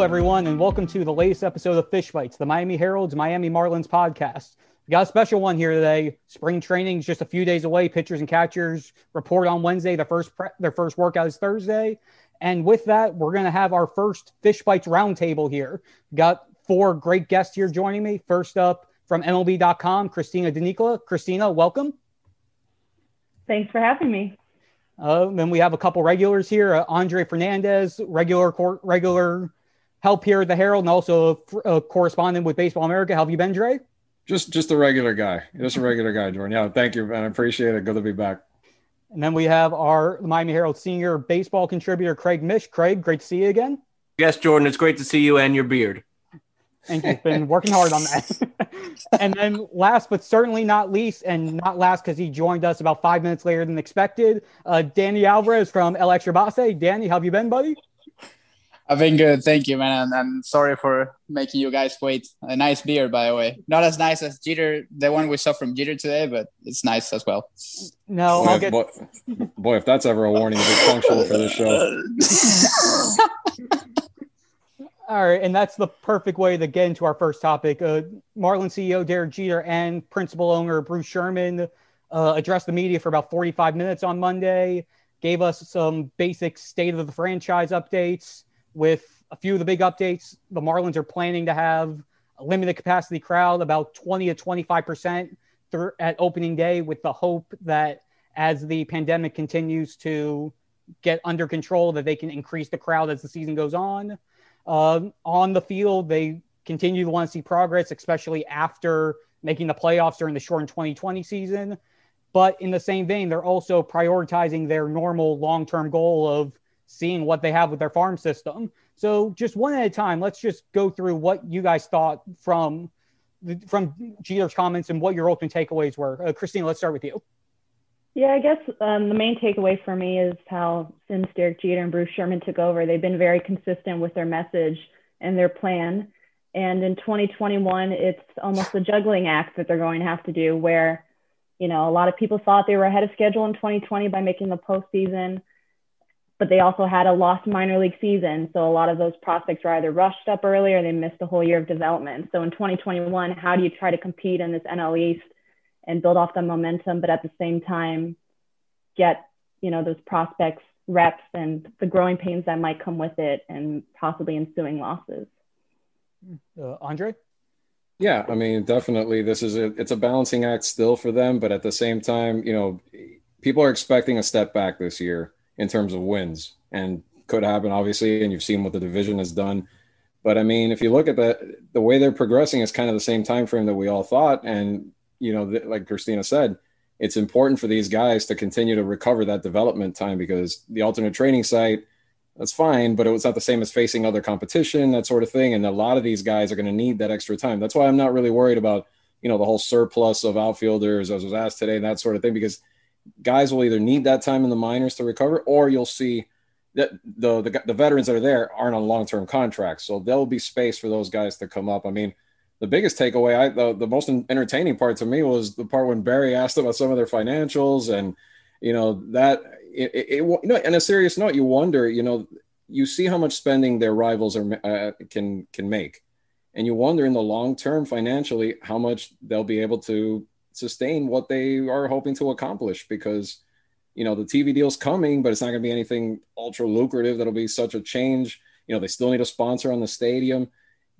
Hello, everyone, and welcome to the latest episode of Fish Bites, the Miami Herald's Miami Marlins podcast. We got a special one here today. Spring training is just a few days away. Pitchers and catchers report on Wednesday. Their first pre- their first workout is Thursday, and with that, we're going to have our first Fish Bites roundtable here. We got four great guests here joining me. First up from MLB.com, Christina De Nicola. Christina, welcome. Thanks for having me. Uh, then we have a couple regulars here. Uh, Andre Fernandez, regular cor- regular help here at the Herald and also a, a correspondent with Baseball America. How have you been, Dre? Just just a regular guy. Just a regular guy, Jordan. Yeah, thank you, man. I appreciate it. Good to be back. And then we have our Miami Herald senior baseball contributor, Craig Mish. Craig, great to see you again. Yes, Jordan, it's great to see you and your beard. Thank you. Been working hard on that. and then last but certainly not least, and not last because he joined us about five minutes later than expected, uh, Danny Alvarez from El Extra Base. Danny, how have you been, buddy? I've been good, thank you, man. And I'm sorry for making you guys wait. A nice beer, by the way. Not as nice as Jeter, the one we saw from Jeter today, but it's nice as well. No, boy, I'll get. Boy, boy, if that's ever a warning, it's punctual for this show. All right, and that's the perfect way to get into our first topic. Uh, Marlin CEO Derek Jeter and principal owner Bruce Sherman uh, addressed the media for about 45 minutes on Monday, gave us some basic state of the franchise updates. With a few of the big updates, the Marlins are planning to have a limited capacity crowd, about 20 to 25 percent at opening day, with the hope that as the pandemic continues to get under control, that they can increase the crowd as the season goes on. Um, on the field, they continue to want to see progress, especially after making the playoffs during the shortened 2020 season. But in the same vein, they're also prioritizing their normal long term goal of seeing what they have with their farm system. So, just one at a time, let's just go through what you guys thought from from Jeter's comments and what your ultimate takeaways were. Uh, Christine, let's start with you. Yeah, I guess um, the main takeaway for me is how since Derek Jeter and Bruce Sherman took over, they've been very consistent with their message and their plan. And in 2021, it's almost a juggling act that they're going to have to do where, you know, a lot of people thought they were ahead of schedule in 2020 by making the postseason, but they also had a lost minor league season. So a lot of those prospects were either rushed up early or they missed a whole year of development. So in 2021, how do you try to compete in this NL East and build off the momentum, but at the same time get you know those prospects reps and the growing pains that might come with it and possibly ensuing losses. Uh, Andre? Yeah, I mean, definitely, this is a it's a balancing act still for them, but at the same time, you know, people are expecting a step back this year in terms of wins, and could happen obviously, and you've seen what the division has done. But I mean, if you look at the the way they're progressing, is kind of the same time frame that we all thought, and you know, like Christina said, it's important for these guys to continue to recover that development time because the alternate training site, that's fine, but it was not the same as facing other competition, that sort of thing. And a lot of these guys are going to need that extra time. That's why I'm not really worried about, you know, the whole surplus of outfielders, as was asked today, and that sort of thing, because guys will either need that time in the minors to recover, or you'll see that the, the, the veterans that are there aren't on long term contracts. So there'll be space for those guys to come up. I mean, the biggest takeaway, I the, the most entertaining part to me was the part when Barry asked about some of their financials, and you know that it, it, it you know, on a serious note, you wonder, you know, you see how much spending their rivals are uh, can can make, and you wonder in the long term financially how much they'll be able to sustain what they are hoping to accomplish because you know the TV deal's coming, but it's not going to be anything ultra lucrative that'll be such a change. You know, they still need a sponsor on the stadium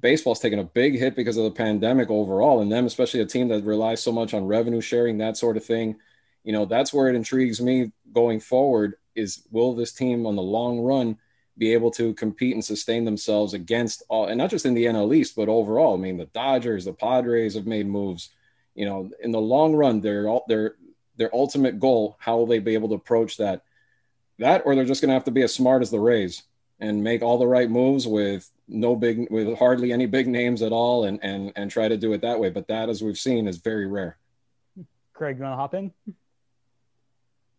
baseball's taken a big hit because of the pandemic overall, and them, especially a team that relies so much on revenue sharing, that sort of thing. You know, that's where it intrigues me going forward is will this team on the long run be able to compete and sustain themselves against all and not just in the NL East, but overall. I mean, the Dodgers, the Padres have made moves. You know, in the long run, their all their their ultimate goal, how will they be able to approach that? That or they're just gonna have to be as smart as the Rays and make all the right moves with no big with hardly any big names at all and and and try to do it that way. But that as we've seen is very rare. Craig you want to hop in?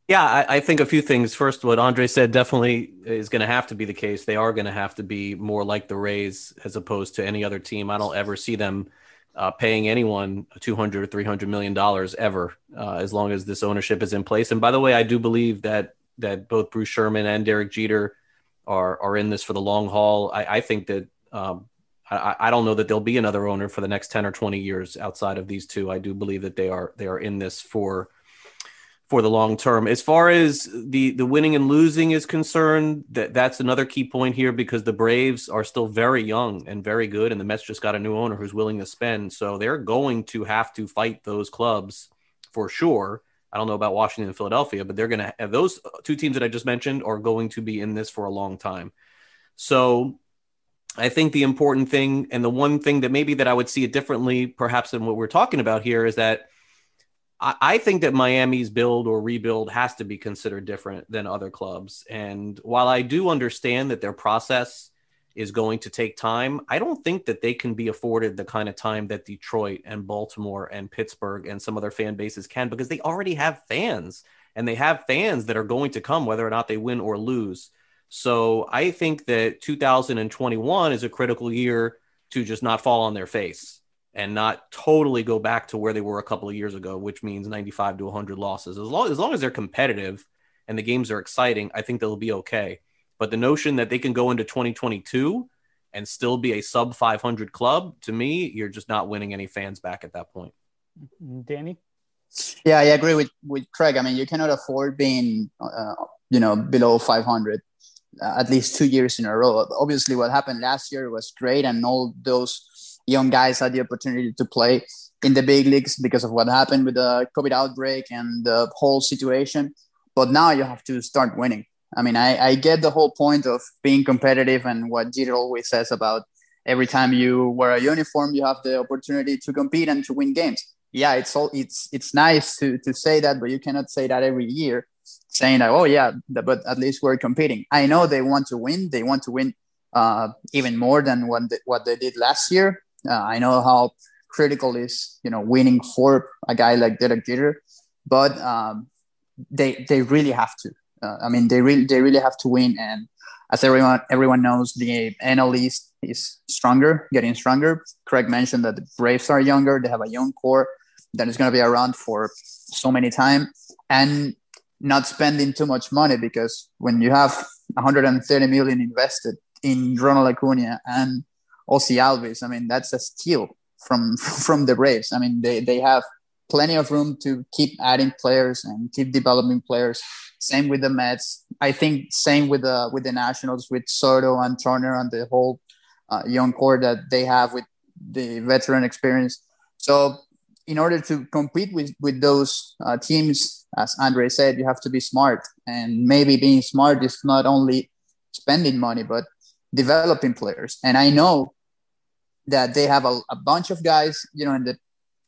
Yeah I, I, think a few things. First what andre said definitely is going to have to be the case. They are going to have to be more like the rays as opposed to any other team. I don't ever see them uh, paying anyone 200 or 300 million dollars ever uh, as long as this ownership is in place and by the way i do believe that that both bruce sherman and derek jeter are are in this for the long haul. I, I think that Um, I, I, don't know that there'll be another owner for the next 10 or 20 years outside of these two. I do believe that they are they are in this for for the long term. As far as the the winning and losing is concerned, that that's another key point here because the Braves are still very young and very good, and the Mets just got a new owner who's willing to spend, so they're going to have to fight those clubs for sure. I don't know about Washington and Philadelphia, but they're going to uh, have those two teams that I just mentioned are going to be in this for a long time. So I think the important thing and the one thing that maybe that I would see it differently, perhaps than what we're talking about here, is that I, think that Miami's build or rebuild has to be considered different than other clubs. And while I do understand that their process is going to take time. I don't think that they can be afforded the kind of time that Detroit and Baltimore and Pittsburgh and some other fan bases can because they already have fans and they have fans that are going to come whether or not they win or lose. So I think that 2021 is a critical year to just not fall on their face and not totally go back to where they were a couple of years ago, which means 95 to 100 losses. As long as, long as they're competitive and the games are exciting, I think they'll be okay. But the notion that they can go into 2022 and still be a sub 500 club, to me, you're just not winning any fans back at that point. Danny? Yeah, I agree with, with Craig. I mean, you cannot afford being, uh, you know, below 500 uh, at least two years in a row. Obviously, what happened last year was great, and all those young guys had the opportunity to play in the big leagues because of what happened with the COVID outbreak and the whole situation. But now you have to start winning. I mean, I, I get the whole point of being competitive and what Jeter always says about every time you wear a uniform, you have the opportunity to compete and to win games. Yeah, it's all it's it's nice to to say that, but you cannot say that every year, saying that oh yeah, but at least we're competing. I know they want to win. They want to win uh, even more than what they, what they did last year. Uh, I know how critical is you know winning for a guy like Derek Jeter, but um, they they really have to. Uh, I mean, they really they really have to win. And as everyone everyone knows, the NL East is stronger, getting stronger. Craig mentioned that the Braves are younger; they have a young core that is going to be around for so many time, and not spending too much money because when you have 130 million invested in Ronald Acuna and Ozzy Albies, I mean that's a steal from from the Braves. I mean they they have plenty of room to keep adding players and keep developing players. Same with the Mets. I think same with the with the Nationals with Soto and Turner and the whole uh, young core that they have with the veteran experience. So in order to compete with with those uh, teams, as Andre said, you have to be smart. And maybe being smart is not only spending money but developing players. And I know that they have a, a bunch of guys, you know, in the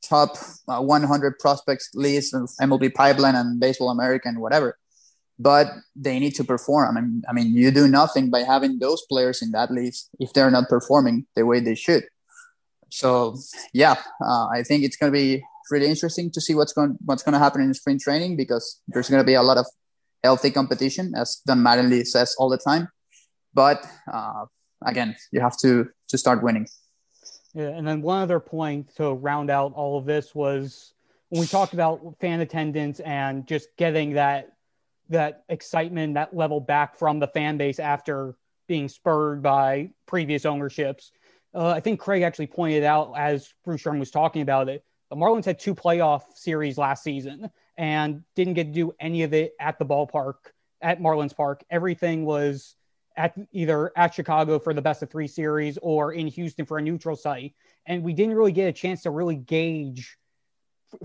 top uh, 100 prospects list of MLB Pipeline and Baseball America and whatever. But they need to perform. I mean, I mean, you do nothing by having those players in that list if they're not performing the way they should. So, yeah, uh, I think it's going to be really interesting to see what's going what's going to happen in spring training because there's going to be a lot of healthy competition, as Don Mattingly says all the time. But uh, again, you have to to start winning. Yeah, and then one other point to round out all of this was when we talked about fan attendance and just getting that that excitement, that level back from the fan base after being spurred by previous ownerships. Uh, I think Craig actually pointed out as Bruce Sherman was talking about it. The Marlins had two playoff series last season and didn't get to do any of it at the ballpark at Marlins Park. Everything was at either at Chicago for the best of three series or in Houston for a neutral site. And we didn't really get a chance to really gauge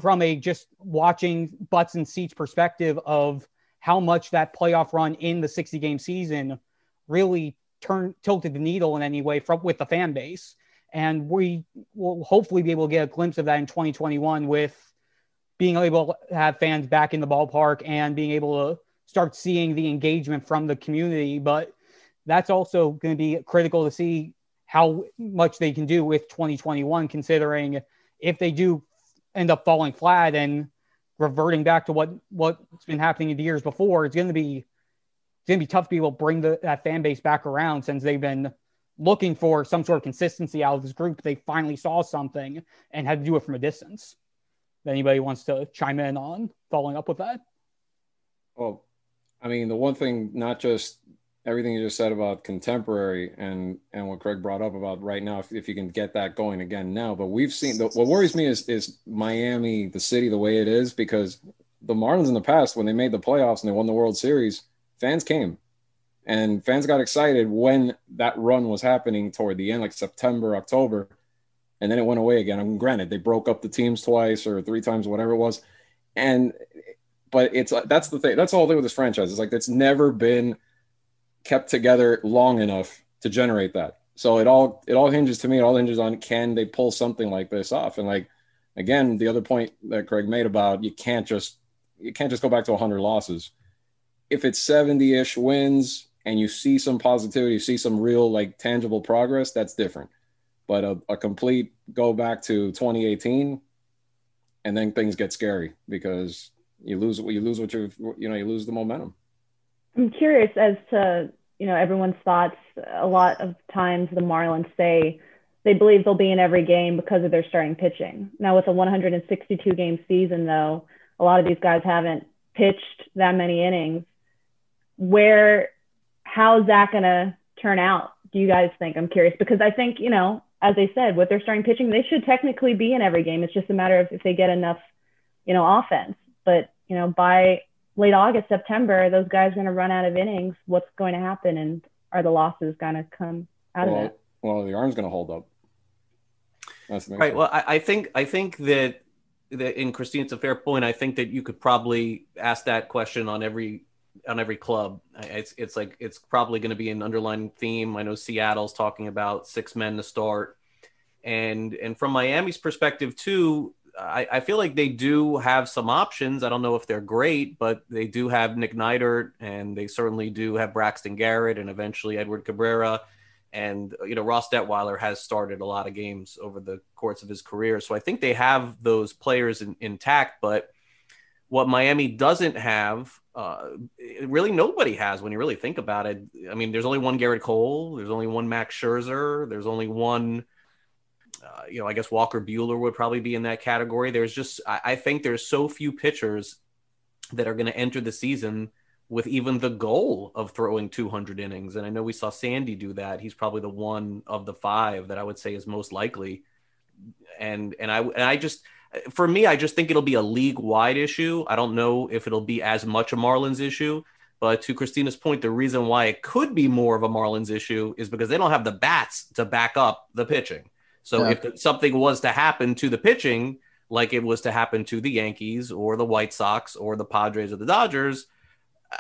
from a just watching butts and seats perspective of how much that playoff run in the 60 game season really turned tilted the needle in any way from with the fan base. And we will hopefully be able to get a glimpse of that in 2021 with being able to have fans back in the ballpark and being able to start seeing the engagement from the community. But that's also going to be critical to see how much they can do with 2021, considering if they do end up falling flat and reverting back to what what's been happening in the years before, it's going to be it's going to be tough to be able to bring the, that fan base back around since they've been looking for some sort of consistency out of this group. They finally saw something and had to do it from a distance. If anybody wants to chime in on following up with that? Well, I mean, the one thing, not just everything you just said about contemporary and and what Craig brought up about right now, if, if you can get that going again now. But we've seen the, what worries me is is Miami, the city, the way it is, because the Marlins in the past, when they made the playoffs and they won the World Series, fans came. And fans got excited when that run was happening toward the end, like September, October, and then it went away again. I mean, granted, they broke up the teams twice or three times, whatever it was, and but it's that's the thing. That's all thing with this franchise. It's like it's never been kept together long enough to generate that. So it all it all hinges to me. It all hinges on can they pull something like this off? And like again, the other point that Craig made about you can't just you can't just go back to 100 losses. If it's 70-ish wins and you see some positivity, you see some real like tangible progress, that's different. But a, a complete go back to 2018 and then things get scary because you lose you lose what you you know you lose the momentum. I'm curious as to you know everyone's thoughts. A lot of times the Marlins say they believe they'll be in every game because of their starting pitching. Now with a 162 game season though, a lot of these guys haven't pitched that many innings. Where how is that going to turn out? Do you guys think? I'm curious because I think you know as they said with their starting pitching they should technically be in every game. It's just a matter of if they get enough you know offense. But you know by late August, September, those guys are going to run out of innings. What's going to happen, and are the losses going to come out well, of it? Well, the arm's going to hold up. That's right. Well, I, I, think I think that that in Christine, it's a fair point. I think that you could probably ask that question on every on every club. It's it's like it's probably going to be an underlying theme. I know Seattle's talking about six men to start, and and from Miami's perspective too, I, I, feel like they do have some options. I don't know if they're great, but they do have Nick Neidert, and they certainly do have Braxton Garrett, and eventually Edward Cabrera, and you know Ross Detwiler has started a lot of games over the course of his career, so I think they have those players in, intact. But what Miami doesn't have, uh, really nobody has when you really think about it. I mean, there's only one Gerrit Cole, there's only one Max Scherzer, there's only one uh, you know, I guess Walker Buehler would probably be in that category. There's just, I, I think there's so few pitchers that are going to enter the season with even the goal of throwing 200 innings. And I know we saw Sandy do that. He's probably the one of the five that I would say is most likely. And and I and I just for me, I just think it'll be a league wide issue. I don't know if it'll be as much a Marlins issue. But to Christina's point, the reason why it could be more of a Marlins issue is because they don't have the bats to back up the pitching. So yeah. if something was to happen to the pitching, like it was to happen to the Yankees or the White Sox or the Padres or the Dodgers,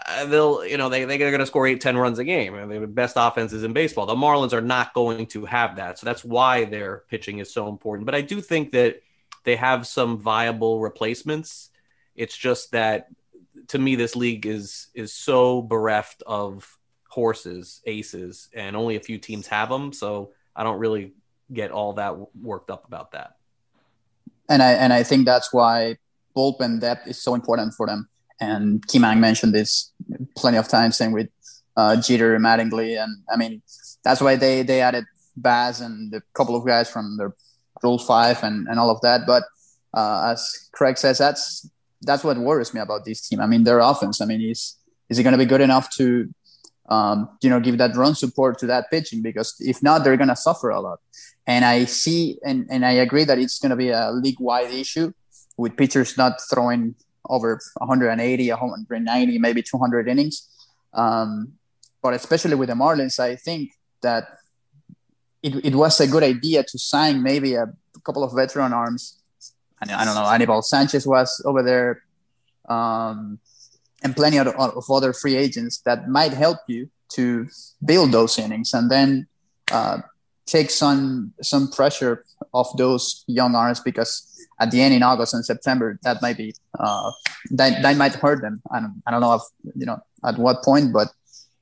uh, they'll, you know, they, they're going to score eight, 10 runs a game. And the best offenses in baseball. The Marlins are not going to have that. So that's why their pitching is so important. But I do think that they have some viable replacements. It's just that to me, this league is is so bereft of horses, aces, and only a few teams have them. So I don't really get all that worked up about that. And I and I think that's why bullpen depth is so important for them. And Kim Ng mentioned this plenty of times, same with uh, Jeter, and Mattingly, and I mean that's why they they added Bass and a couple of guys from the Rule Five and and all of that. But uh, as Craig says, that's that's what worries me about this team. I mean, their offense. I mean, is is it going to be good enough to um, you know, give that run support to that pitching because if not, they're going to suffer a lot. And I see, and, and I agree that it's going to be a league wide issue with pitchers not throwing over 180, 190, maybe 200 innings. Um, but especially with the Marlins, I think that it, it was a good idea to sign maybe a couple of veteran arms. I, don't know, Anibal Sanchez was over there. Um, and plenty of, of other free agents that might help you to build those innings and then uh, take some some pressure off those young arms because at the end in August and September that might be uh, that that might hurt them. I don't, I don't know if you know at what point, but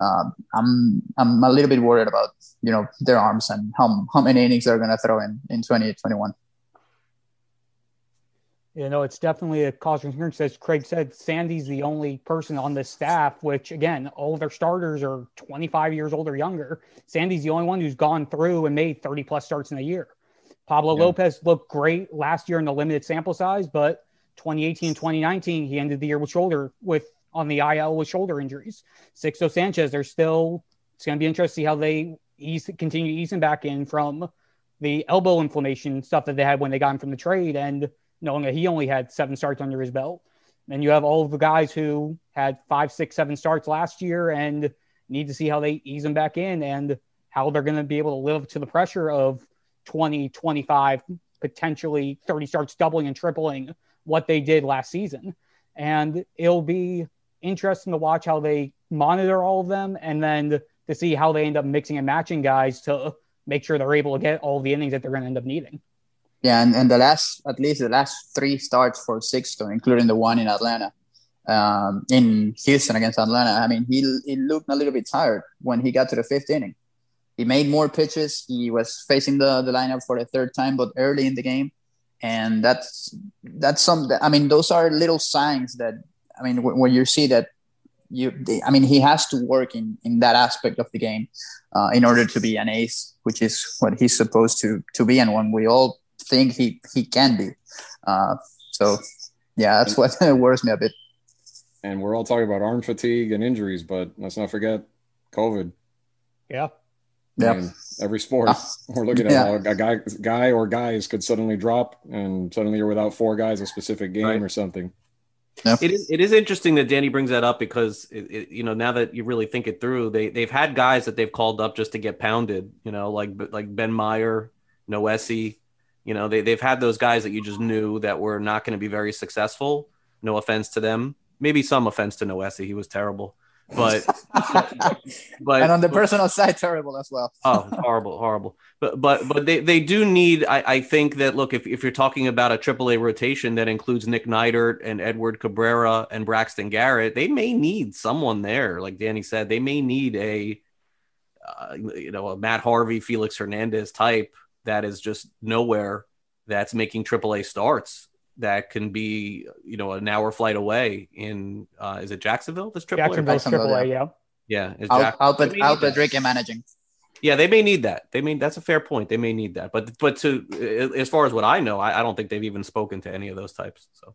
uh, I'm I'm a little bit worried about you know their arms and how how many innings they're to throw in in 2021. You know, it's definitely a cause for concern. As Craig said, Sandy's the only person on this staff, which again, all of their starters are 25 years old or younger. Sandy's the only one who's gone through and made 30 plus starts in a year. Pablo yeah. Lopez looked great last year in the limited sample size, but 2018 and 2019, he ended the year with shoulder with on the IL with shoulder injuries. Sixto Sanchez, they're still it's going to be interesting to see how they ease, continue easing back in from the elbow inflammation stuff that they had when they got him from the trade, and knowing that he only had seven starts under his belt. And you have all of the guys who had five, six, seven starts last year and need to see how they ease them back in and how they're going to be able to live to the pressure of 20, 25, potentially 30 starts doubling and tripling what they did last season. And it'll be interesting to watch how they monitor all of them and then to see how they end up mixing and matching guys to make sure they're able to get all the innings that they're going to end up needing. Yeah, and, and the last, at least the last three starts for Sixto, including the one in Atlanta, um, in Houston against Atlanta. I mean, he, he looked a little bit tired when he got to the fifth inning. He made more pitches. He was facing the, the lineup for the third time, but early in the game. And that's that's some. I mean, those are little signs that I mean, when you see that you, I mean, he has to work in in that aspect of the game uh, in order to be an ace, which is what he's supposed to to be, and when we all think he he can be. Uh, so, yeah, that's what worries me a bit. And we're all talking about arm fatigue and injuries, but let's not forget COVID. Yeah. Yeah. every sport uh, we're looking at yeah. a guy, guy or guys could suddenly drop, and suddenly you're without four guys a specific game right. or something. Yep. It is. It is interesting that Danny brings that up because it, it, you know now that you really think it through, they they've had guys that they've called up just to get pounded. You know, like like Ben Meyer, Noesi. You know, they they've had those guys that you just knew that were not going to be very successful. No offense to them, maybe some offense to Noesi. He was terrible, but but and on the personal side, terrible as well. oh, horrible, horrible. But but but they, they do need. I, I think that look, if, if you're talking about a AAA rotation that includes Nick Neidert and Edward Cabrera and Braxton Garrett, they may need someone there. Like Danny said, they may need a uh, you know a Matt Harvey, Felix Hernandez type that is just nowhere that's making AAA starts that can be you know an hour flight away in uh, is it Jacksonville? This AAA Jacksonville, AAA, yeah. Yeah, is I'll, Jack- I'll put I'll put Rick managing. Yeah, they may need that. They mean that's a fair point. They may need that, but but to as far as what I know, I, I don't think they've even spoken to any of those types. So.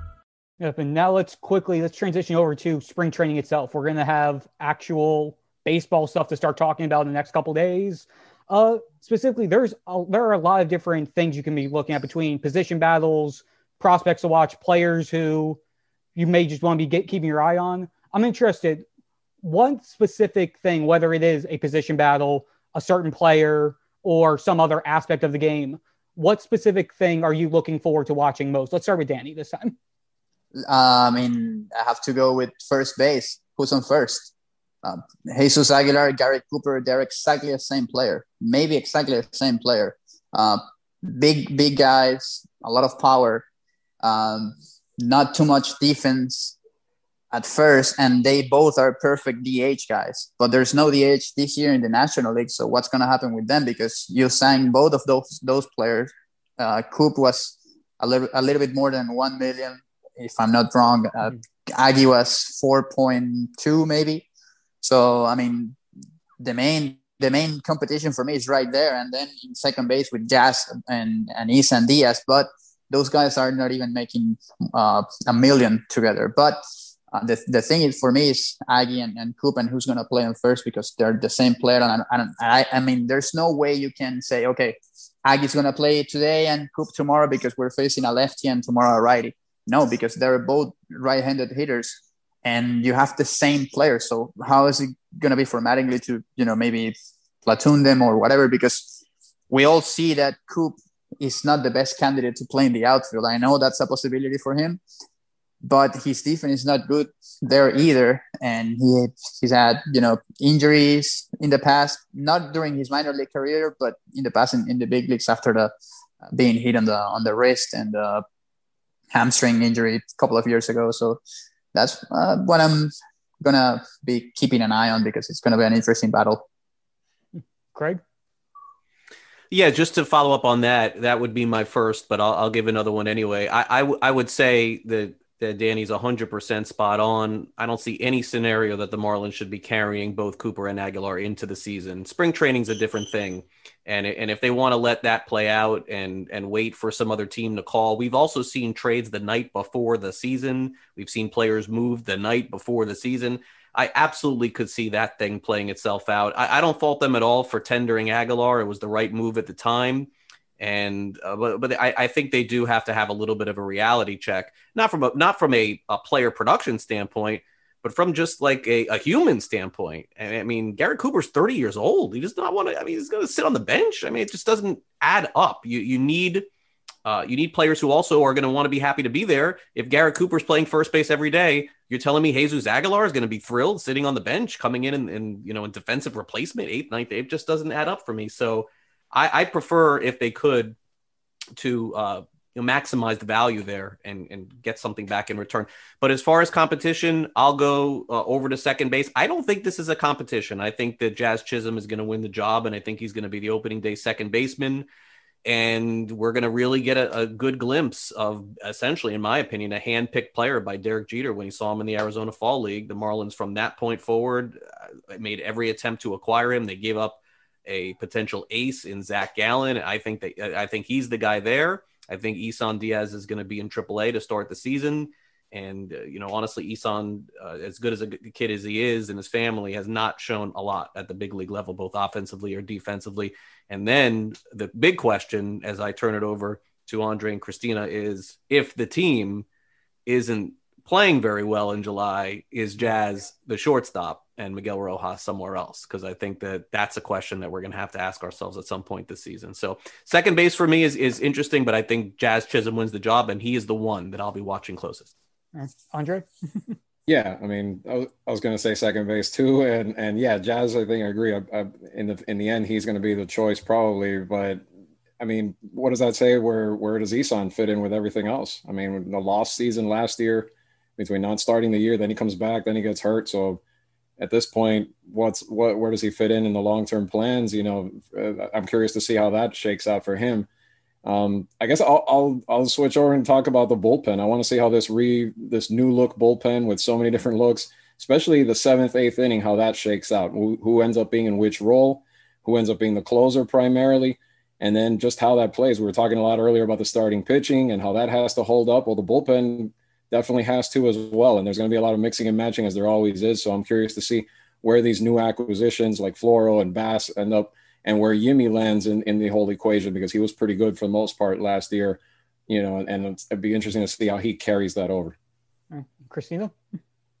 Yep, and now let's quickly let's transition over to spring training itself. We're gonna have actual baseball stuff to start talking about in the next couple days. Uh, specifically, there's a, there are a lot of different things you can be looking at between position battles, prospects to watch, players who you may just want to be get, keeping your eye on. I'm interested one specific thing, whether it is a position battle, a certain player, or some other aspect of the game, what specific thing are you looking forward to watching most? Let's start with Danny this time. I mean, I have to go with first base. Who's on first? Um, Jesus Aguilar, Garrett Cooper, they're exactly the same player, maybe exactly the same player. Uh, big, big guys, a lot of power, um, not too much defense, at first, and they both are perfect DH guys. But there's no DH this year in the National League. So what's going to happen with them? Because you signed both of those those players. Uh, Coop was a little a little bit more than one million, if I'm not wrong. Uh, Aggie was four point two maybe. So I mean, the main the main competition for me is right there, and then in second base with Jazz and and Isan Diaz. But those guys are not even making uh, a million together. But uh, the, the thing is for me is Aggie and, and Coop and who's going to play them first because they're the same player. And I, I, I mean, there's no way you can say, okay, Aggie's going to play today and Coop tomorrow because we're facing a lefty and tomorrow a righty. No, because they're both right-handed hitters and you have the same player. So how is it going to be for Mattingly to, you know, maybe platoon them or whatever? Because we all see that Coop is not the best candidate to play in the outfield. I know that's a possibility for him, but his defense is not good there either. And he he's had you know injuries in the past, not during his minor league career, but in the past in, in the big leagues after the uh, being hit on the on the wrist and the hamstring injury a couple of years ago. So that's uh, what I'm gonna be keeping an eye on because it's gonna be an interesting battle. Craig? Yeah, just to follow up on that, that would be my first, but I'll, I'll give another one anyway. I, I, w- I would say that, that Danny's 100% spot on. I don't see any scenario that the Marlins should be carrying both Cooper and Aguilar into the season. Spring training's a different thing. And, and if they want to let that play out and, and wait for some other team to call, we've also seen trades the night before the season. We've seen players move the night before the season. I absolutely could see that thing playing itself out. I, I, don't fault them at all for tendering Aguilar. It was the right move at the time. And uh, but, but I, I, think they do have to have a little bit of a reality check, not from a not from a, a player production standpoint, but from just like a, a human standpoint. And I mean, Garrett Cooper's 30 years old. He does not want to, I mean, he's going to sit on the bench. I mean, it just doesn't add up. You you need uh, you need players who also are going to want to be happy to be there. If Garrett Cooper's playing first base every day, you're telling me Jesus Aguilar is going to be thrilled sitting on the bench, coming in and, and you know in defensive replacement, eighth, ninth. It just doesn't add up for me. So I, I prefer if they could to uh, you know, maximize the value there and, and get something back in return. But as far as competition, I'll go uh, over to second base. I don't think this is a competition. I think that Jazz Chisholm is going to win the job, and I think he's going to be the opening day second baseman and we're going to really get a, a, good glimpse of essentially, in my opinion, a hand-picked player by Derek Jeter when he saw him in the Arizona Fall League. The Marlins, from that point forward, uh, made every attempt to acquire him. They gave up a potential ace in Zach Gallen. I think that I think he's the guy there. I think Isan Diaz is going to be in AAA to start the season. And uh, you know, honestly, Isan, uh, as good as a kid as he is, and his family has not shown a lot at the big league level, both offensively or defensively. And then the big question, as I turn it over to Andre and Christina, is if the team isn't playing very well in July, is Jazz the shortstop and Miguel Rojas somewhere else? Because I think that that's a question that we're going to have to ask ourselves at some point this season. So second base for me is is interesting, but I think Jazz Chisholm wins the job, and he is the one that I'll be watching closest. Uh, Andre? yeah, I mean, I was, was going to say second base too, and and yeah, Jazz. I think I agree. I, I, in the in the end, he's going to be the choice probably. But I mean, what does that say? Where where does Isan fit in with everything else? I mean, the lost season last year, between not starting the year, then he comes back, then he gets hurt. So at this point, what's what? Where does he fit in in the long term plans? You know, uh, I'm curious to see how that shakes out for him. Um, I guess I'll, I'll I'll switch over and talk about the bullpen. I want to see how this re this new look bullpen with so many different looks, especially the seventh, eighth inning, how that shakes out. Who, who ends up being in which role? Who ends up being the closer primarily? And then just how that plays. We were talking a lot earlier about the starting pitching and how that has to hold up. Well, the bullpen definitely has to as well. And there's going to be a lot of mixing and matching as there always is. So I'm curious to see where these new acquisitions like Floro and Bass end up and where Yimi lands in, in the whole equation because he was pretty good for the most part last year, you know, and, and it'd be interesting to see how he carries that over. Christina?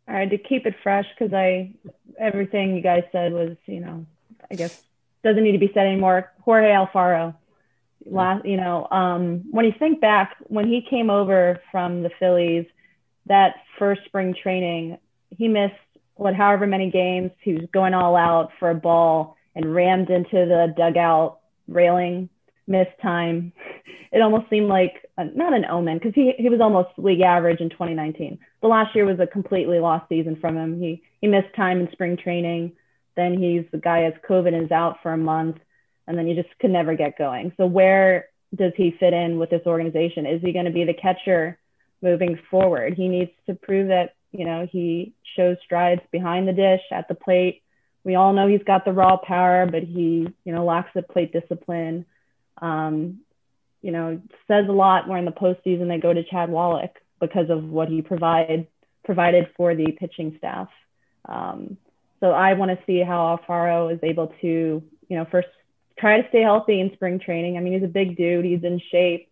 All right, to keep it fresh, because I everything you guys said was, you know, I guess doesn't need to be said anymore. Jorge Alfaro, last, you know, um, when you think back when he came over from the Phillies, that first spring training, he missed what however many games. He was going all out for a ball and rammed into the dugout railing, missed time. It almost seemed like a, not an omen because he, he was almost league average in 2019. The last year was a completely lost season from him. He he missed time in spring training. Then he's the guy has COVID and is out for a month, and then you just could never get going. So where does he fit in with this organization? Is he going to be the catcher moving forward? He needs to prove that you know he shows strides behind the dish at the plate we all know he's got the raw power, but he, you know, lacks the plate discipline. Um, you know, says a lot where in the postseason they go to Chad Wallach because of what he provide provided for the pitching staff. Um, so I want to see how Alfaro is able to, you know, first try to stay healthy in spring training. I mean, he's a big dude, he's in shape,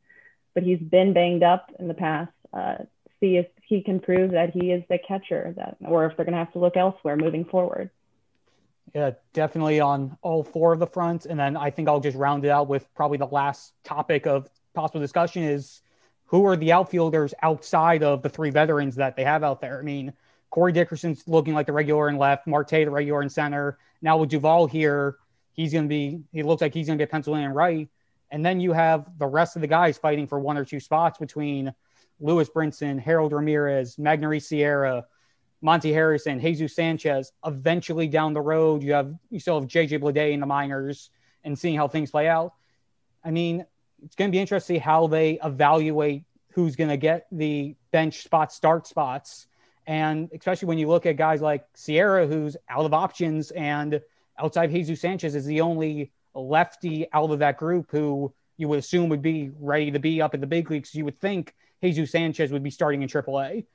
but he's been banged up in the past. Uh, see if he can prove that he is the catcher that, or if they're going to have to look elsewhere moving forward. Yeah, definitely on all four of the fronts. And then I think I'll just round it out with probably the last topic of possible discussion is who are the outfielders outside of the three veterans that they have out there? I mean, Corey Dickerson's looking like the regular in left, Marte the regular in center. Now with Duvall here, he's going to be, he looks like he's going to get penciled in right. And then you have the rest of the guys fighting for one or two spots between Lewis Brinson, Harold Ramirez, Magneuris Sierra, Monte Harrison, Jesus Sanchez. Eventually down the road, you have you still have JJ Bleday in the minors and seeing how things play out. I mean, it's going to be interesting to see how they evaluate who's going to get the bench spot start spots. And especially when you look at guys like Sierra, who's out of options, and outside Jesus Sanchez is the only lefty out of that group who you would assume would be ready to be up in the big leagues. You would think Jesus Sanchez would be starting in AAA.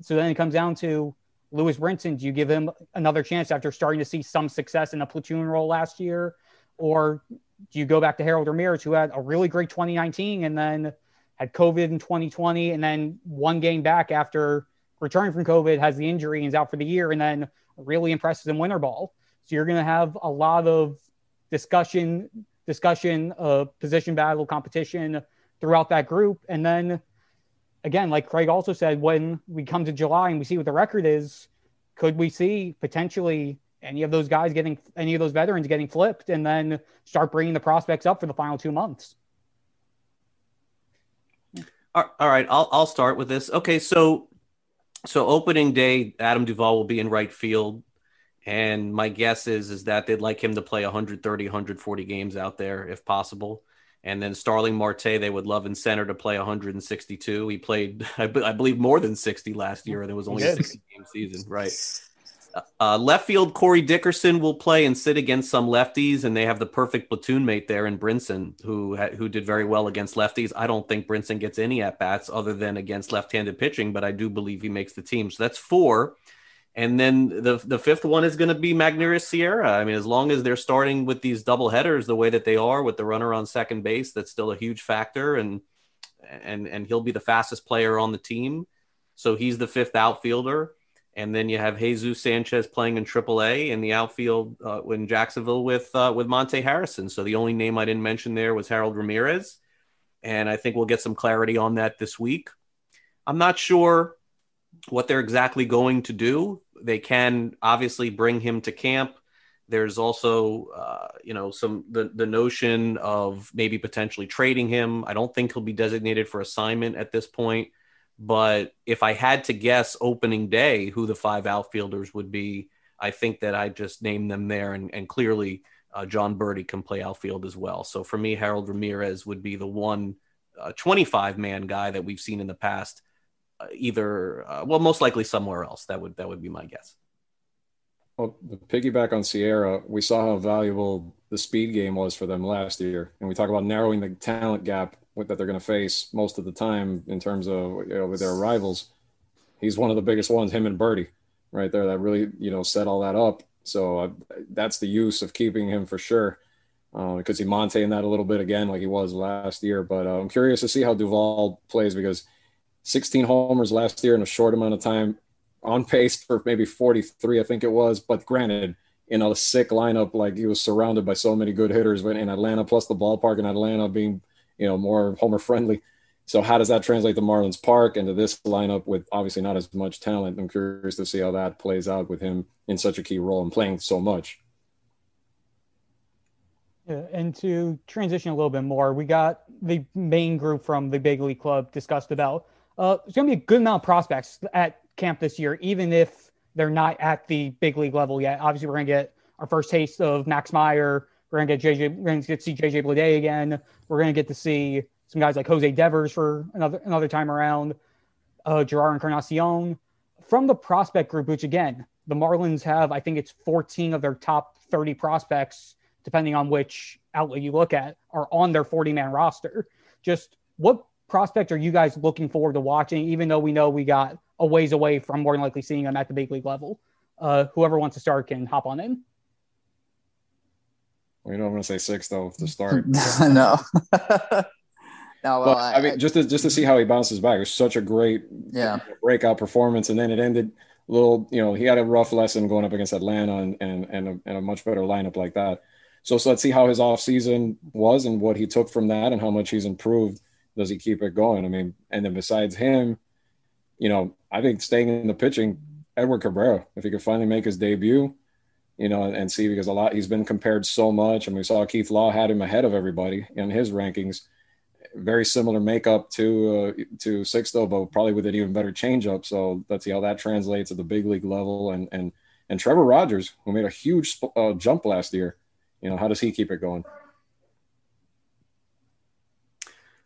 So then it comes down to Lewis Brinson. Do you give him another chance after starting to see some success in a platoon role last year? Or do you go back to Harold Ramirez, who had a really great 2019 and then had COVID in 2020 and then one game back after returning from COVID, has the injury and is out for the year, and then really impresses in winter ball. So you're going to have a lot of discussion, discussion, uh, position battle, competition throughout that group. And then again, like Craig also said, when we come to July and we see what the record is, could we see potentially any of those guys getting any of those veterans getting flipped and then start bringing the prospects up for the final two months? All right, I'll I'll start with this. Okay, so so opening day, Adam Duvall will be in right field, and my guess is is that they'd like him to play 130, 140 games out there if possible. And then Starling Marte, they would love in center to play 162. He played, I, b- I believe, more than 60 last year, and it was only a 60 game season, right? Uh, left field, Corey Dickerson will play and sit against some lefties, and they have the perfect platoon mate there in Brinson, who who did very well against lefties. I don't think Brinson gets any at bats other than against left-handed pitching, but I do believe he makes the team. So that's four. And then the the fifth one is going to be Magneuris Sierra. I mean, as long as they're starting with these double headers the way that they are with the runner on second base, that's still a huge factor. And and and he'll be the fastest player on the team. So he's the fifth outfielder. And then you have Jesus Sanchez playing in AAA in the outfield uh, in Jacksonville with uh, with Monte Harrison. So the only name I didn't mention there was Harold Ramirez, and I think we'll get some clarity on that this week. I'm not sure what they're exactly going to do. They can obviously bring him to camp. There's also, uh, you know, some the the notion of maybe potentially trading him. I don't think he'll be designated for assignment at this point. But if I had to guess opening day who the five outfielders would be, I think that I just named them there, and, and clearly uh, Jon Berti can play outfield as well. So for me, Harold Ramirez would be the one uh, 25 man guy that we've seen in the past uh, either uh, well most likely somewhere else. That would that would be my guess. Well the piggyback on sierra we saw how valuable the speed game was for them last year. And we talk about narrowing the talent gap that they're going to face most of the time in terms of you know, with their rivals. He's one of the biggest ones him and Berti right there that really you know set all that up. So uh, that's the use of keeping him for sure. Because uh, he Monte in that a little bit again like he was last year. But uh, i'm curious to see how duvall plays because 16 homers last year in a short amount of time, on pace for maybe 43, I think it was. But granted, in a sick lineup, like he was surrounded by so many good hitters in Atlanta, plus the ballpark in Atlanta being, you know, more homer friendly. So how does that translate to Marlins Park and to this lineup with obviously not as much talent? I'm curious to see how that plays out with him in such a key role and playing so much. Yeah, and to transition a little bit more, we got the main group from the Big League Club discussed about uh, there's going to be a good amount of prospects at camp this year, even if they're not at the big league level yet. Obviously, we're going to get our first taste of Max Meyer. We're going to get JJ. We're going to get to see JJ Bleday again. We're going to get to see some guys like Jose Devers for another another time around. Uh, Jerar Encarnacion from the prospect group, which again, the Marlins have. I think it's 14 of their top 30 prospects, depending on which outlet you look at, are on their 40 man roster. Just what prospect are you guys looking forward to watching, even though we know we got a ways away from more than likely seeing them at the big league level? Uh, whoever wants to start can hop on in. We don't want to say six though to start. no. no, well, I, I, mean, just to just to see how he bounces back. It was such a great, yeah, breakout performance, and then it ended a little. You know, he had a rough lesson going up against Atlanta, and and and a, and a much better lineup like that. So, so let's see how his off season was and what he took from that, and how much he's improved does he keep it going? I mean, and then besides him, you know, I think staying in the pitching, Edward Cabrera, if he could finally make his debut, you know, and, see because a lot he's been compared so much, and we saw Keith Law had him ahead of everybody in his rankings. very similar makeup to uh, to Sixto, but probably with an even better changeup. So let's see how that translates at the big league level. And and and Trevor Rogers, who made a huge uh, jump last year, you know, how does he keep it going?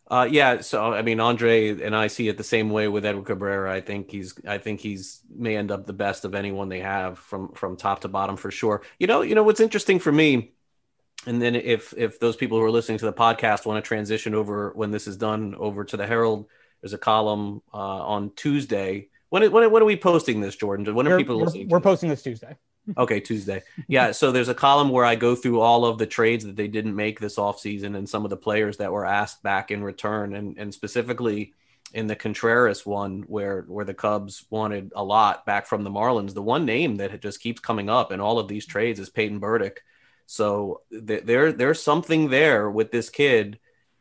Uh, yeah, so I mean, Andre and I see it the same way with Edward Cabrera. I think he's, I think he's may end up the best of anyone they have from from top to bottom for sure. You know, you know what's interesting for me, and then if if those people who are listening to the podcast want to transition over when this is done over to the Herald, there's a column uh, on Tuesday. When when when are we posting this, Jordan? When are We're, people we're, listening? we're to posting this Tuesday. Okay, Tuesday. Yeah, so there's a column where I go through all of the trades that they didn't make this offseason and some of the players that were asked back in return and and specifically in the Contreras one where where the Cubs wanted a lot back from the Marlins. The one name that just keeps coming up in all of these trades is Peyton Burdick. So th- there there's something there with this kid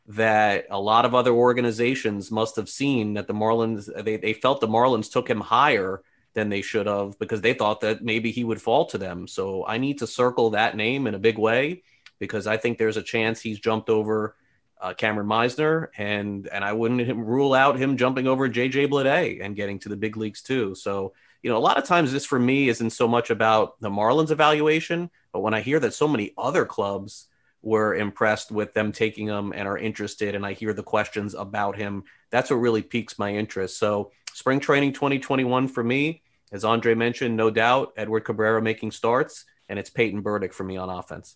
that a lot of other organizations must have seen that the Marlins they, they felt the Marlins took him higher than they should have because they thought that maybe he would fall to them. So I need to circle that name in a big way because I think there's a chance he's jumped over uh, Kameron Misner and and I wouldn't rule out him jumping over JJ Bleday and getting to the big leagues too. So you know, a lot of times this for me isn't so much about the Marlins evaluation, but when I hear that so many other clubs were impressed with them taking him and are interested, and I hear the questions about him, that's what really piques my interest. So spring training 2021 for me, as Andre mentioned, no doubt, Edward Cabrera making starts, and it's Peyton Burdick for me on offense.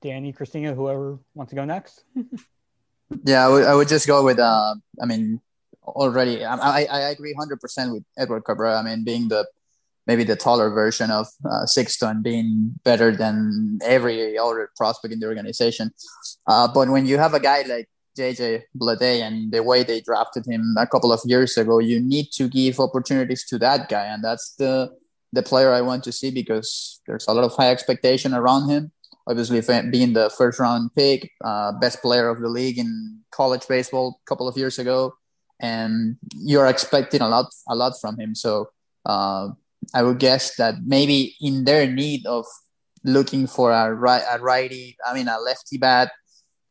Danny, Christina, whoever wants to go next. Yeah, I would, I would just go with. Uh, I mean, already, I, I, I agree hundred percent with Edward Cabrera. I mean, being the maybe the taller version of uh, Sixto, being better than every other prospect in the organization. Uh, but when you have a guy like JJ Bleday and the way they drafted him a couple of years ago, you need to give opportunities to that guy, and that's the the player I want to see because there's a lot of high expectation around him obviously being the first round pick, uh, best player of the league in college baseball a couple of years ago, and you're expecting a lot, a lot from him. So uh, I would guess that maybe in their need of looking for a right, a righty, I mean a lefty bat,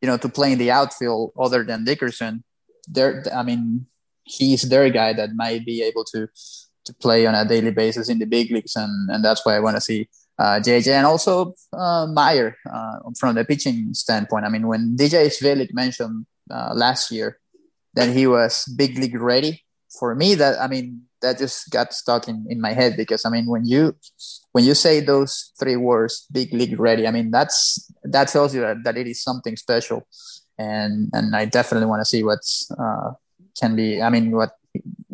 you know, to play in the outfield other than Dickerson, there, I mean, he's their guy that might be able to to play on a daily basis in the big leagues, and and that's why I want to see uh, JJ and also uh, Meyer uh, from the pitching standpoint. I mean, when DJ Svihlik mentioned uh, last year that he was big league ready, for me, that I mean, that just got stuck in, in my head because I mean, when you when you say those three words, big league ready, I mean, that's that tells you that, that it is something special, and and I definitely want to see what's uh, can be. I mean, what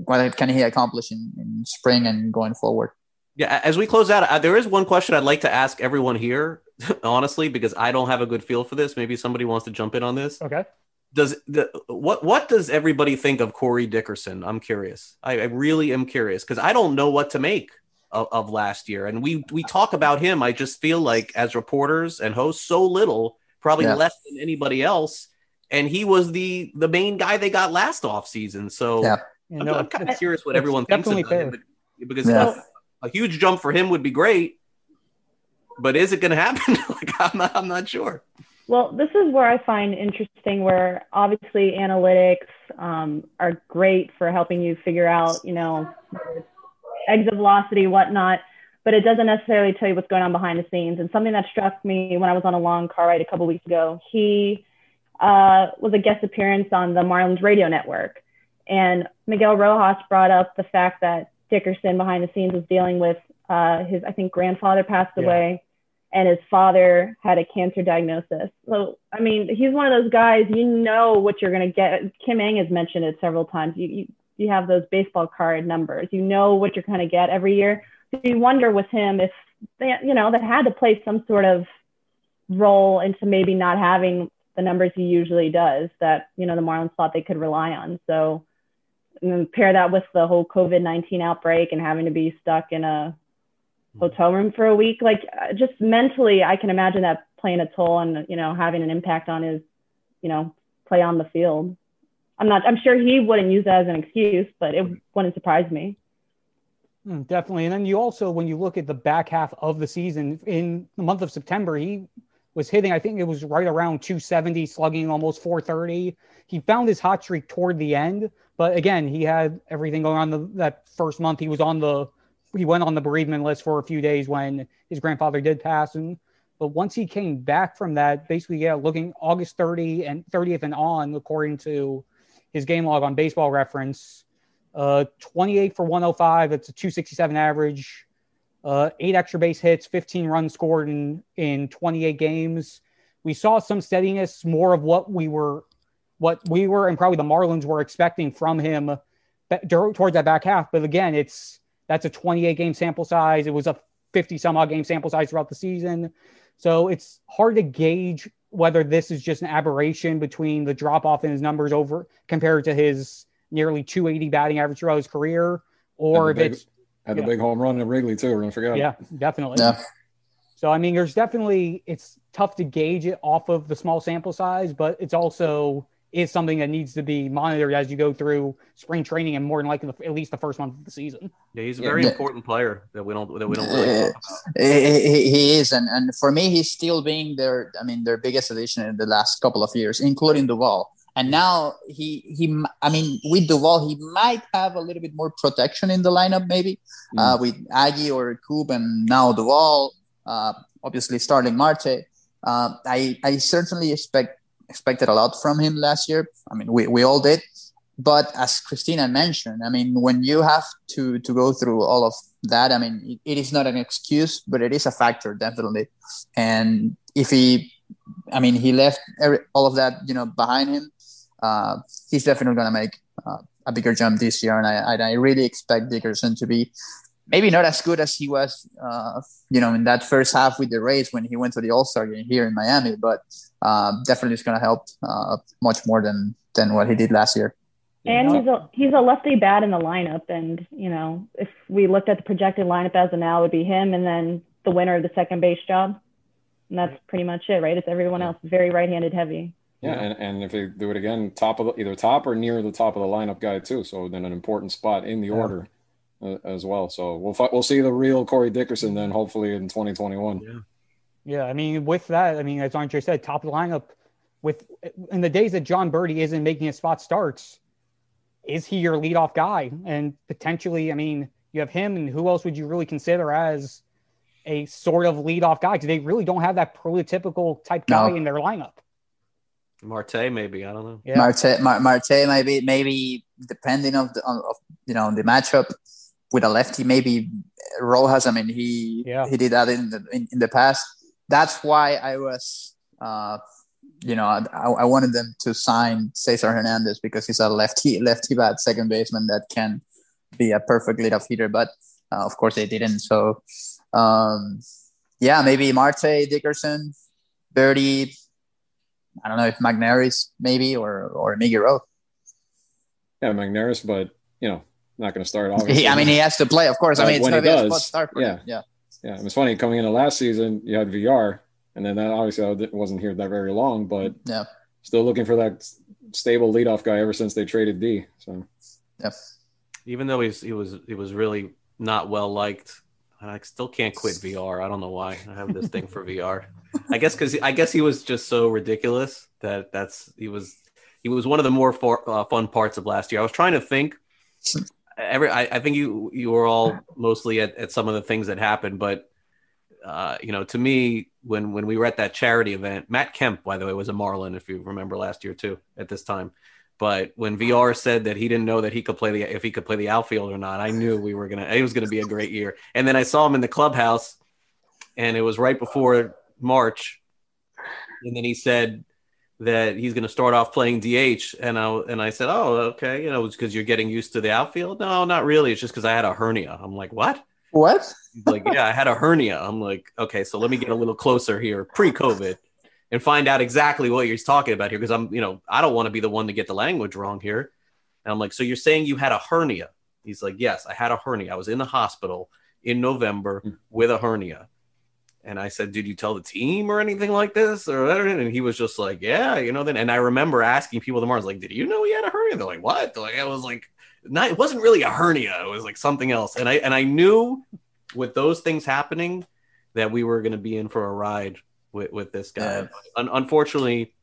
what can he accomplish in, in spring and going forward. Yeah, as we close out, uh, there is one question I'd like to ask everyone here, honestly, because I don't have a good feel for this. Maybe somebody wants to jump in on this. Okay. Does the what what does everybody think of Corey Dickerson? I'm curious. I, I really am curious because I don't know what to make of, of, last year, and we we talk about him. I just feel like as reporters and hosts, so little, probably yeah. less than anybody else, and he was the the main guy they got last off season. So yeah. I'm, I'm kind of curious what everyone thinks of him because. Yeah a huge jump for him would be great, but is it going to happen? like I'm not, I'm not sure. Well, this is where I find interesting, where obviously analytics um, are great for helping you figure out, you know, exit velocity, whatnot, but it doesn't necessarily tell you what's going on behind the scenes. And something that struck me when I was on a long car ride a couple weeks ago, he uh, was a guest appearance on the Marlins radio network. And Miguel Rojas brought up the fact that Dickerson behind the scenes was dealing with uh, his, I think, grandfather passed yeah. away, and his father had a cancer diagnosis. So, I mean, he's one of those guys. You know what you're going to get. Kim Ng has mentioned it several times. You, you you have those baseball card numbers. You know what you're going to get every year. So you wonder with him if they, you know, that had to play some sort of role into maybe not having the numbers he usually does that you know the Marlins thought they could rely on. So pair that with the whole COVID 19 outbreak and having to be stuck in a hotel room for a week. Like, uh, just mentally, I can imagine that playing a toll and, you know, having an impact on his, you know, play on the field. I'm not, I'm sure he wouldn't use that as an excuse, but it wouldn't surprise me. Hmm, definitely. And then you also, when you look at the back half of the season in the month of September, he was hitting, I think it was right around 270, slugging almost 430. He found his hot streak toward the end, but again, he had everything going on the, that first month. He was on the he went on the bereavement list for a few days when his grandfather did pass, and but once he came back from that, basically, yeah, looking August 30 and 30th and on, according to his game log on Baseball Reference, uh, 28 for 105. It's a 267 average. Uh, eight extra base hits, 15 runs scored in in 28 games. We saw some steadiness, more of what we were, what we were, and probably the Marlins were expecting from him towards that back half. But again, it's that's a 28 game sample size. It was a 50 some odd game sample size throughout the season. So it's hard to gauge whether this is just an aberration between the drop off in his numbers over compared to his nearly 280 batting average throughout his career, or if big, it's had yeah. the big home run in Wrigley too. We're gonna forget. yeah, definitely. Yeah. So I mean, there's definitely it's tough to gauge it off of the small sample size, but it's also is something that needs to be monitored as you go through spring training and more than likely the, at least the first month of the season. Yeah, he's a very Yeah. important player that we don't that we don't really Uh, he, he- he is, and, and for me, he's still being their, I mean, their biggest addition in the last couple of years, including Duvall. And now he, he, I mean, with Duvall, he might have a little bit more protection in the lineup, maybe uh, with Aggie or Coop, and now Duvall, uh, obviously starting Marte. Uh, I, I certainly expect expected a lot from him last year. I mean, we, we all did. But as Christina mentioned, I mean, when you have to to go through all of that, I mean, it, it is not an excuse, but it is a factor definitely. And if he, I mean, he left every, all of that, you know, behind him. Uh, he's definitely going to make uh, a bigger jump this year, and I, I really expect Dickerson to be maybe not as good as he was, uh, you know, in that first half with the Rays when he went to the All Star game here in Miami, but uh, definitely it's going to help uh, much more than than what he did last year. And he's a he's a lefty bat in the lineup, and you know if we looked at the projected lineup as of now, it would be him, and then the winner of the second base job, and that's pretty much it, right? It's everyone else very right-handed heavy. Yeah, and, and if they do it again, top of the, either top or near the top of the lineup guy too. So then an important spot in the Yeah. order uh, as well. So we'll fi- we'll see the real Corey Dickerson then hopefully in 2021. Yeah, I mean, with that, I mean, as Andre said, top of the lineup. With in the days that Jon Berti isn't making his spot starts, is he your leadoff guy? And potentially, I mean, you have him, and who else would you really consider as a sort of leadoff guy? Because they really don't have that prototypical type guy No. in their lineup. Marte, maybe I don't know. Yeah, Marte, Mar- Marte, maybe, maybe depending of the on, of you know the matchup with a lefty, maybe Rojas. I mean, he Yeah. he did that in the in, in the past. That's why I was, uh, you know, I, I wanted them to sign Cesar Hernandez because he's a lefty lefty bat second baseman that can be a perfect leadoff hitter. But uh, of course, they didn't. So, um, yeah, maybe Marte, Dickerson, Berti. I don't know if Magneuris maybe or or Miggy Rowe. Yeah, Magneuris, but you know, not going to start. Obviously. He, I mean, he has to play, of course. I mean, it's going to be a does, spot start for yeah. him. Yeah. Yeah, it was funny coming into last season. You had Villar, and then that obviously I wasn't here that very long, but Yeah. still looking for that s- stable leadoff guy ever since they traded D. So Yeah. Even though he's he was he was really not well liked, I still can't quit Villar. I don't know why. I have this thing for Villar. I guess because I guess he was just so ridiculous that that's he was he was one of the more for, uh, fun parts of last year. I was trying to think. Every I, I think you you were all mostly at, at some of the things that happened, but uh, you know, to me, when when we were at that charity event, Matt Kemp, by the way, was a Marlin, if you remember last year too, at this time. But when Villar said that he didn't know that he could play the if he could play the outfield or not, I knew we were gonna it was gonna be a great year. And then I saw him in the clubhouse, and it was right before March, and then he said that he's going to start off playing DH, and I and I said, oh, okay, you know, it's because you're getting used to the outfield. No, not really. It's just because I had a hernia. I'm like, what? What? He's like, yeah, I had a hernia. I'm like, okay, so let me get a little closer here, pre-COVID, and find out exactly what you're talking about here, because I'm, you know, I don't want to be the one to get the language wrong here. And I'm like, so you're saying you had a hernia? He's like, yes, I had a hernia. I was in the hospital in November hmm. with a hernia. And I said, did you tell the team or anything like this or? And he was just like, yeah, you know. Then and I remember asking people tomorrow, I was like, did you know he had a hernia? They're like, what? They're like, I was like, not, it wasn't really a hernia. It was like something else. And I and I knew with those things happening that we were going to be in for a ride with, with this guy. Yeah. Un- unfortunately,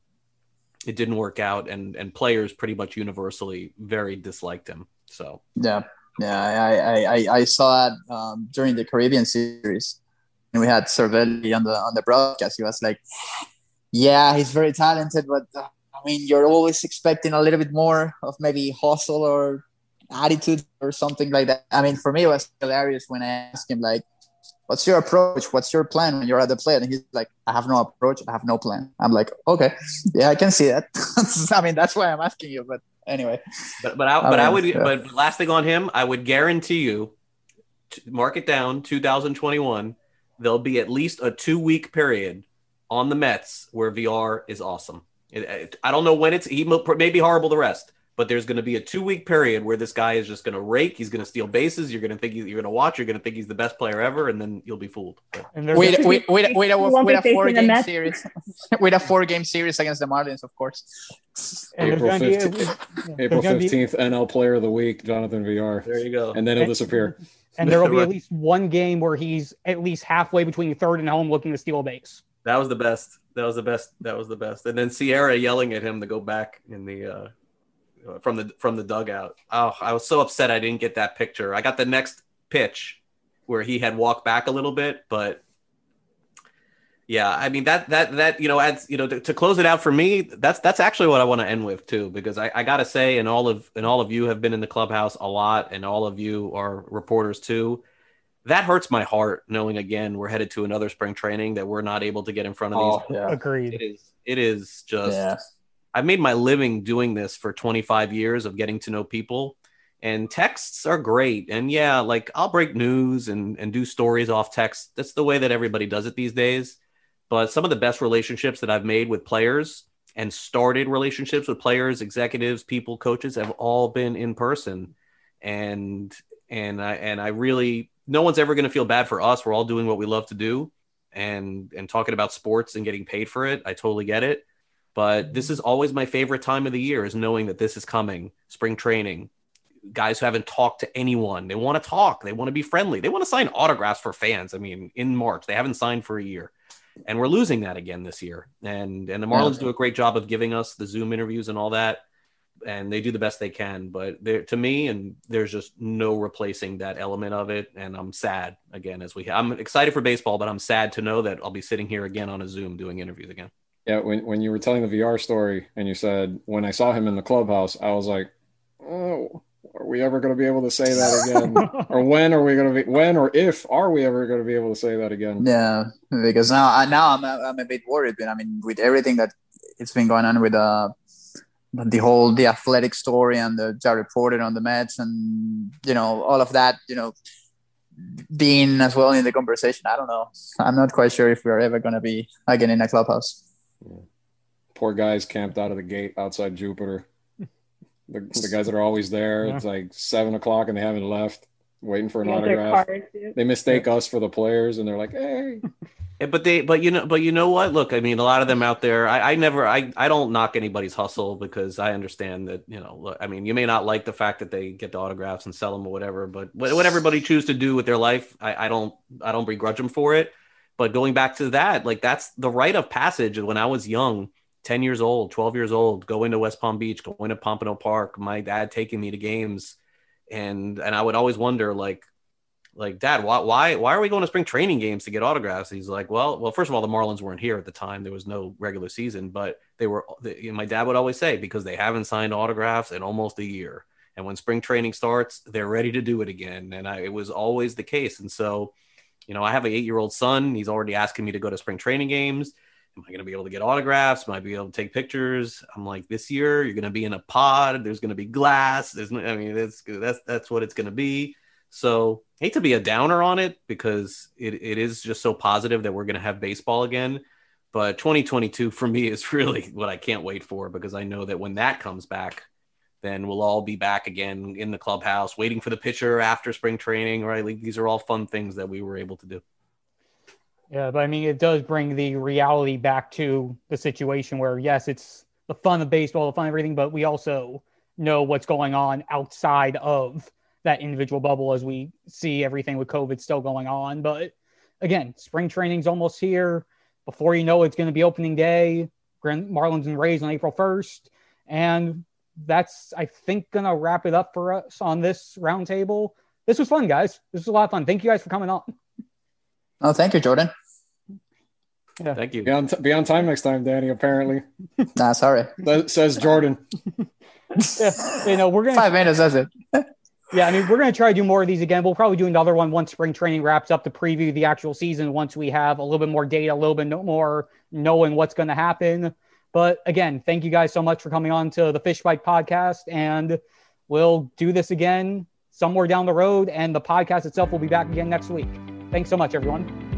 it didn't work out, and and players pretty much universally very disliked him. So Yeah, yeah, I I, I, I saw it um, during the Caribbean series, we had Cervelli on the on the broadcast. He was like, "Yeah, he's very talented, but uh, I mean, you're always expecting a little bit more of maybe hustle or attitude or something like that." I mean, for me, it was hilarious when I asked him like. What's your approach? What's your plan when you're at the plate? And he's like, I have no approach. I have no plan. I'm like, okay, yeah, I can see that. I mean, that's why I'm asking you. But anyway, But but I, I but I would yeah. but last thing on him, I would guarantee you, mark it down, 2021. There'll be at least a two week period on the Mets where Villar is awesome. It- it- I don't know when it's he may be horrible the rest, but there's going to be a two week period where this guy is just going to rake. He's going to steal bases. You're going to think he's, you're going to watch. You're going to think he's the best player ever, and then you'll be fooled. And wait, a- wait, wait, wait, a, wait a four game Mets. series, with a four game series against the Marlins, of course. and April gonna be a- 15th, yeah, April there's gonna be- fifteenth, NL Player of the Week, Jonathan Villar, there you go. and then he'll disappear. and there will be at least one game where he's at least halfway between third and home looking to steal a base. That was the best. That was the best. That was the best. And then Sierra yelling at him to go back in the uh from the from the dugout. Oh, I was so upset I didn't get that picture. I got the next pitch where he had walked back a little bit, but yeah, I mean that that that you know adds you know to, to close it out for me. That's that's actually what I want to end with too, because I, I gotta say, and all of and all of you have been in the clubhouse a lot, and all of you are reporters too that hurts my heart knowing again we're headed to another spring training that we're not able to get in front of Oh, these. yeah. Agreed. It is it is just Yeah. I've made my living doing this for 25 years of getting to know people and texts are great. And yeah, like I'll break news and and do stories off text. That's the way that everybody does it these days. But some of the best relationships that I've made with players and started relationships with players, executives, people, coaches have all been in person. And and I and I really no one's ever going to feel bad for us. We're all doing what we love to do and and talking about sports and getting paid for it. I totally get it. But this is always my favorite time of the year is knowing that this is coming, spring training. Guys who haven't talked to anyone, they want to talk, they want to be friendly, they want to sign autographs for fans. I mean, in March, they haven't signed for a year. And we're losing that again this year. And and the Marlins do a great job of giving us the Zoom interviews and all that. And they do the best they can. But there to me, and there's just no replacing that element of it. And I'm sad again as we I'm excited for baseball, but I'm sad to know that I'll be sitting here again on a Zoom doing interviews again. Yeah, when when you were telling the Villar story and you said when I saw him in the clubhouse, I was like, oh, are we ever going to be able to say that again? or when are we going to be? When or if are we ever going to be able to say that again? Yeah, because now I- now I'm a, I'm a bit worried. But I mean, with everything that it's been going on with uh the whole the athletic story and the Jared Porter on the Mets and you know all of that, you know, being as well in the conversation. I don't know. I'm not quite sure if we're ever going to be again in a clubhouse. Poor guys camped out of the gate outside Jupiter. The, the guys that are always there. It's like seven o'clock and they haven't left, waiting for an They autograph. They mistake us for the players, and they're like, "Hey, but they, but you know, but you know what? Look, I mean, a lot of them out there. I, I never, I, I don't knock anybody's hustle because I understand that, you know, look, I mean, you may not like the fact that they get the autographs and sell them or whatever, but what, what everybody choose to do with their life, I, I don't, I don't begrudge them for it. But going back to that, like that's the rite of passage. When I was young, ten years old, twelve years old, going to West Palm Beach, going to Pompano Park, my dad taking me to games, and and I would always wonder, like, like dad why why why are we going to spring training games to get autographs? He's like well well first of all the marlins weren't here at the time. There was no regular season but they were the, you know, my dad would always say because they haven't signed autographs in almost a year. And when spring training starts they're ready to do it again. And I, it was always the case. And so you know i have an eight year old son. He's already asking me to go to spring training games am i going to be able to get autographs am i be able to take pictures i'm like this year you're going to be in a pod there's going to be glass there's no, i mean that's that's that's what it's going to be so hate to be a downer on it because it, it is just so positive that we're going to have baseball again. But 2022 for me is really what I can't wait for because I know that when that comes back, then we'll all be back again in the clubhouse waiting for the pitcher after spring training, right? Like these are all fun things that we were able to do. Yeah, but I mean, it does bring the reality back to the situation where, yes, it's the fun of baseball, the fun of everything, but we also know what's going on outside of that individual bubble as we see everything with COVID still going on. But again, spring training's almost here. before you know it, it's going to be opening day, Grand Marlins and Rays on April 1st. And that's, I think, going to wrap it up for us on this roundtable. This was fun, guys. This was a lot of fun. Thank you guys for coming on. Oh, thank you, Jordan. Yeah. Thank you. Be on, t- be on time next time, Danny. Apparently, Nah, sorry. That says Jordan. Yeah, you know, we're going to Five minutes, that's it. Yeah, I mean, we're going to try to do more of these again. We'll probably do another one once spring training wraps up to preview the actual season once we have a little bit more data, a little bit no- more knowing what's going to happen. But again, thank you guys so much for coming on to the Fish Bite podcast. And we'll do this again somewhere down the road. And the podcast itself will be back again next week. Thanks so much, everyone.